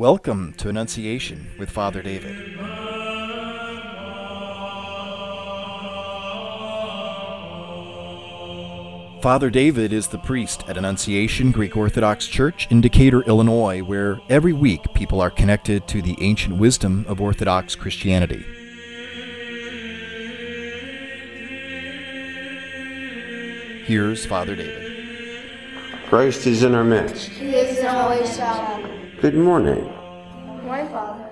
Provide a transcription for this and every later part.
Welcome to Annunciation with Father David. Father David is the priest at Annunciation Greek Orthodox Church in Decatur, Illinois, where every week people are connected to the ancient wisdom of Orthodox Christianity. Here's Father David. Christ is in our midst. He is and always shall be. Good morning. Morning, Father.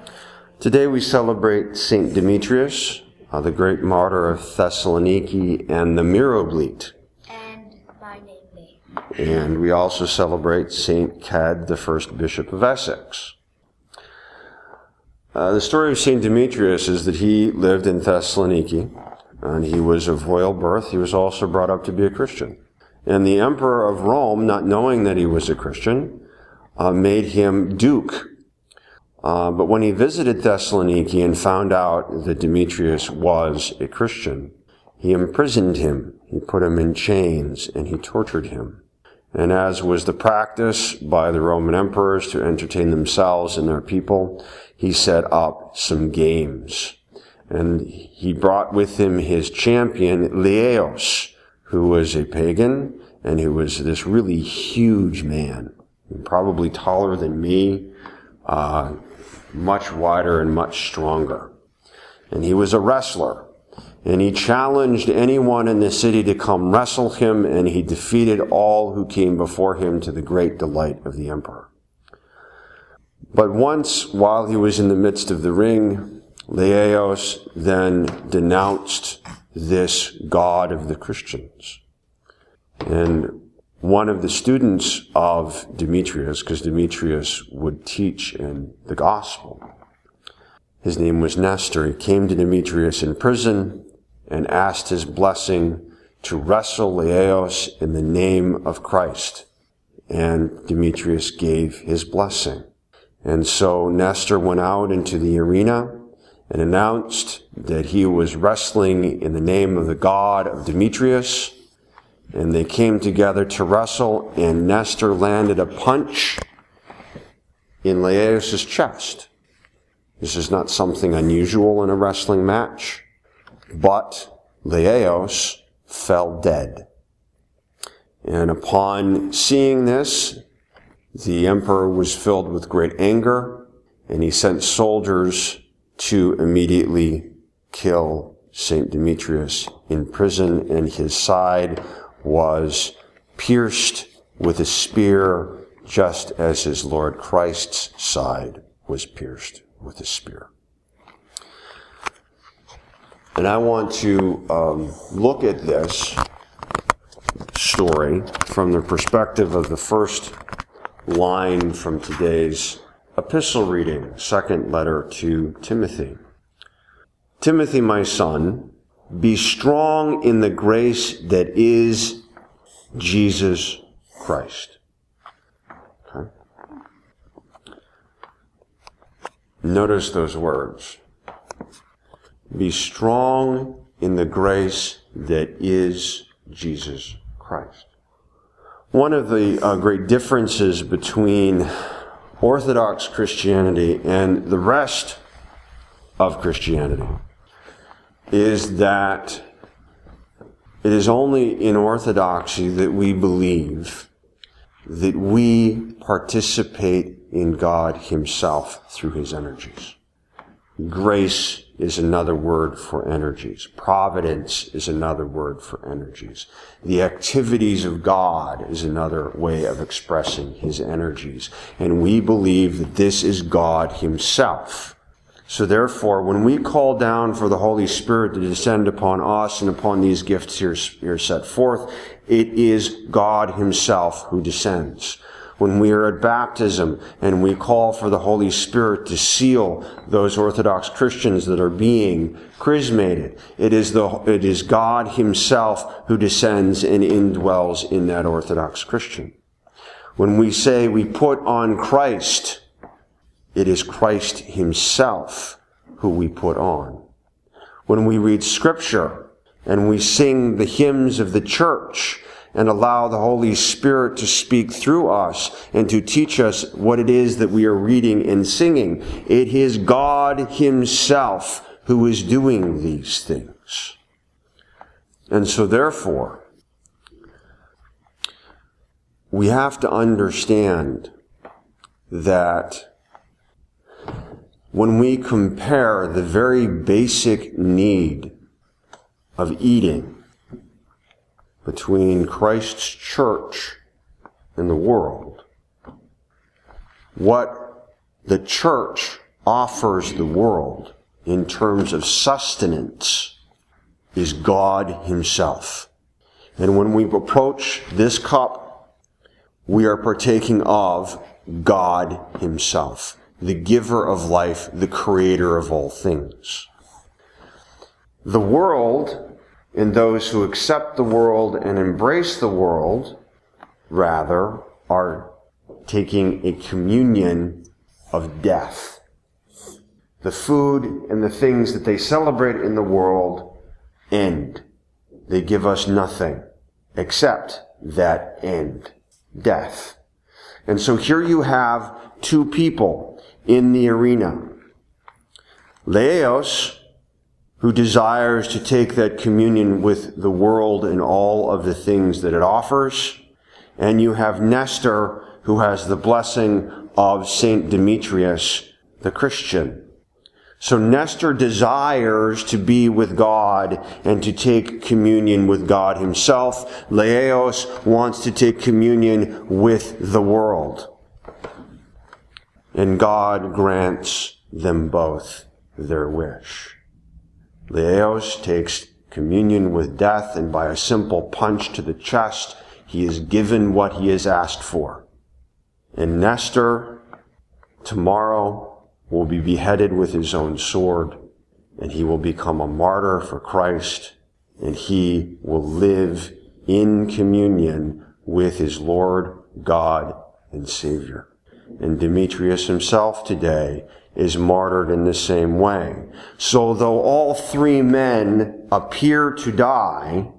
Today we celebrate Saint Demetrius, uh, the great martyr of Thessaloniki and the Myroblyte. And my name. And we also celebrate Saint Cedd, the first bishop of Essex. Uh, the story of Saint Demetrius is that he lived in Thessaloniki, and he was of royal birth. He was also brought up to be a Christian. And the emperor of Rome, not knowing that he was a Christian, uh, made him duke. Uh, but when he visited Thessaloniki and found out that Demetrius was a Christian, he imprisoned him. He put him in chains and he tortured him. And as was the practice by the Roman emperors to entertain themselves and their people, he set up some games. And he brought with him his champion, Lyaeus, who was a pagan and who was this really huge man, probably taller than me, uh, much wider and much stronger. And he was a wrestler. And he challenged anyone in the city to come wrestle him, and he defeated all who came before him to the great delight of the emperor. But once, while he was in the midst of the ring, Lyaeus then denounced this God of the Christians. And one of the students of Demetrius, because Demetrius would teach in the gospel, his name was Nestor. He came to Demetrius in prison and asked his blessing to wrestle Lyaeus in the name of Christ. And Demetrius gave his blessing. And so Nestor went out into the arena and announced that he was wrestling in the name of the God of Demetrius. And they came together to wrestle, and Nestor landed a punch in Lyaeus' chest. This is not something unusual in a wrestling match, but Lyaeus fell dead. And upon seeing this, the emperor was filled with great anger, and he sent soldiers to immediately kill Saint Demetrius in prison, and his side was pierced with a spear, just as his Lord Christ's side was pierced with a spear. And I want to um, look at this story from the perspective of the first line from today's epistle reading, second letter to Timothy. Timothy, my son, be strong in the grace that is Jesus Christ. Okay. Notice those words. Be strong in the grace that is Jesus Christ. One of the uh, great differences between Orthodox Christianity and the rest of Christianity is that it is only in Orthodoxy that we believe that we participate in God Himself through His energies. Grace is another word for energies. Providence is another word for energies. The activities of God is another way of expressing His energies. And we believe that this is God Himself. So therefore, when we call down for the Holy Spirit to descend upon us and upon these gifts here, here set forth, it is God Himself who descends when we are at baptism and we call for the Holy Spirit to seal those Orthodox Christians that are being chrismated. It is the, it is God himself who descends and indwells in that Orthodox Christian. When we say we put on Christ, it is Christ himself who we put on. When we read scripture and we sing the hymns of the church, and allow the Holy Spirit to speak through us and to teach us what it is that we are reading and singing. It is God Himself who is doing these things. And so therefore, we have to understand that when we compare the very basic need of eating between Christ's church and the world, what the church offers the world in terms of sustenance is God Himself. And when we approach this cup, we are partaking of God Himself the giver of life, the creator of all things. The world, and those who accept the world and embrace the world, rather, are taking a communion of death. The food and the things that they celebrate in the world end. They give us nothing except that end, death. And so here you have two people in the arena. Lyaeus, who desires to take that communion with the world and all of the things that it offers. And you have Nestor, who has the blessing of Saint Demetrius, the Christian. So Nestor desires to be with God and to take communion with God himself. Lyaeus wants to take communion with the world and God grants them both their wish. Lyaeus takes communion with death, and by a simple punch to the chest, he is given what he has asked for. And Nestor, tomorrow, will be beheaded with his own sword, and he will become a martyr for Christ, and he will live in communion with his Lord, God, and Savior and Demetrius himself today is martyred in the same way. So though all three men appear to die,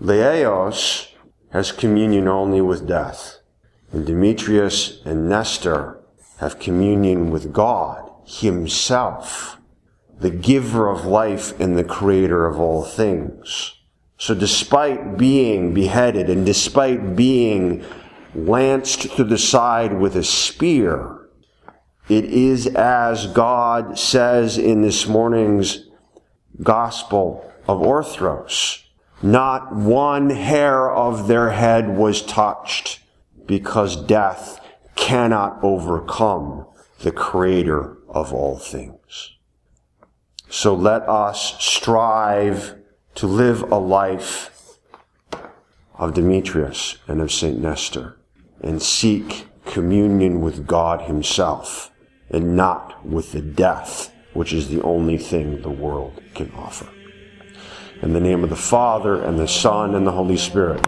Lyaeus has communion only with death. And Demetrius and Nestor have communion with God himself, the giver of life and the creator of all things. So despite being beheaded and despite being lanced through the side with a spear. It is as God says in this morning's Gospel of Orthros. Not one hair of their head was touched because death cannot overcome the creator of all things. So let us strive to live a life of Demetrius and of St. Nestor and seek communion with God Himself and not with the death, which is the only thing the world can offer. In the name of the Father, and the Son, and the Holy Spirit,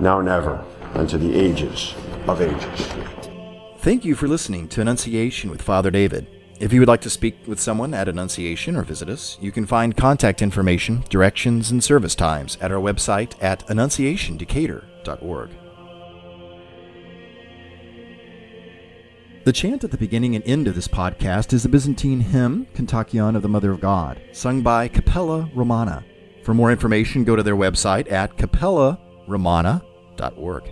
now and ever, unto the ages of ages. Thank you for listening to Annunciation with Father David. If you would like to speak with someone at Annunciation or visit us, you can find contact information, directions, and service times at our website at annunciationdecatur.org. The chant at the beginning and end of this podcast is the Byzantine hymn, Kontakion of the Mother of God, sung by Cappella Romana. For more information, go to their website at cappellaromana.org.